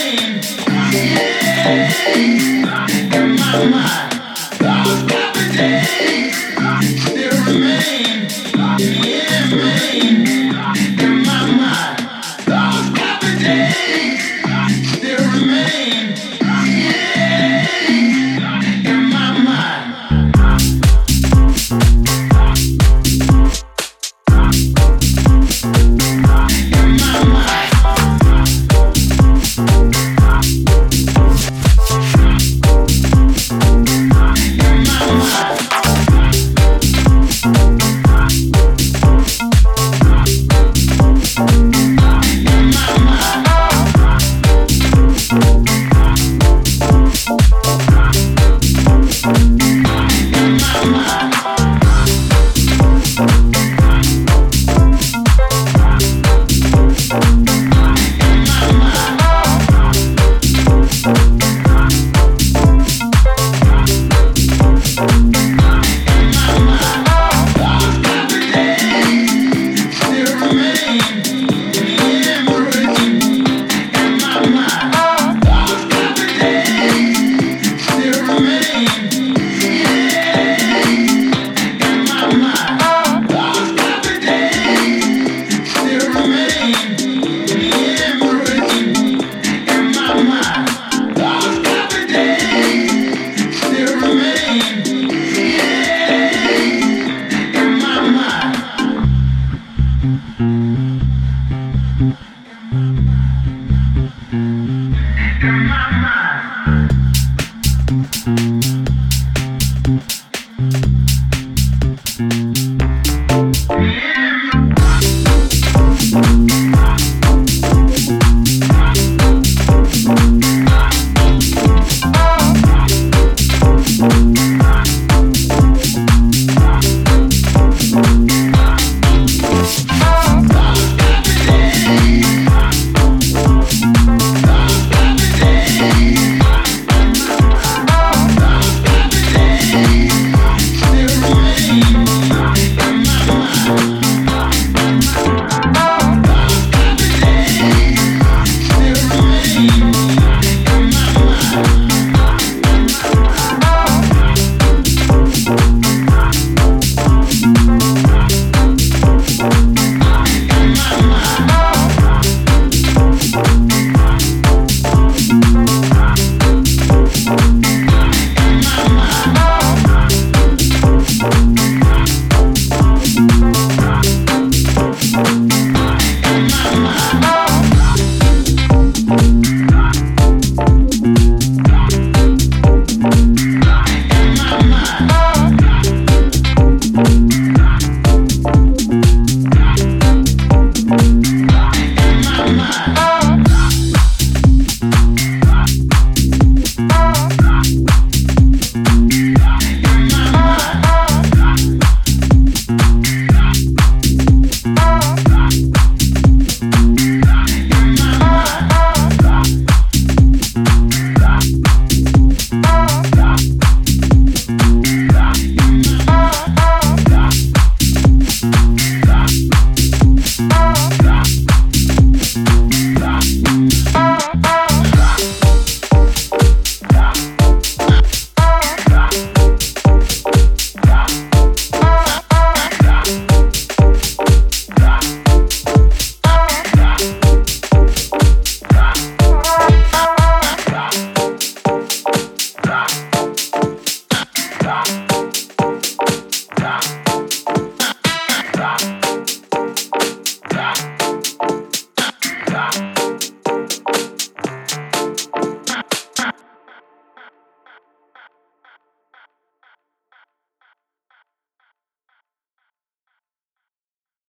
in my.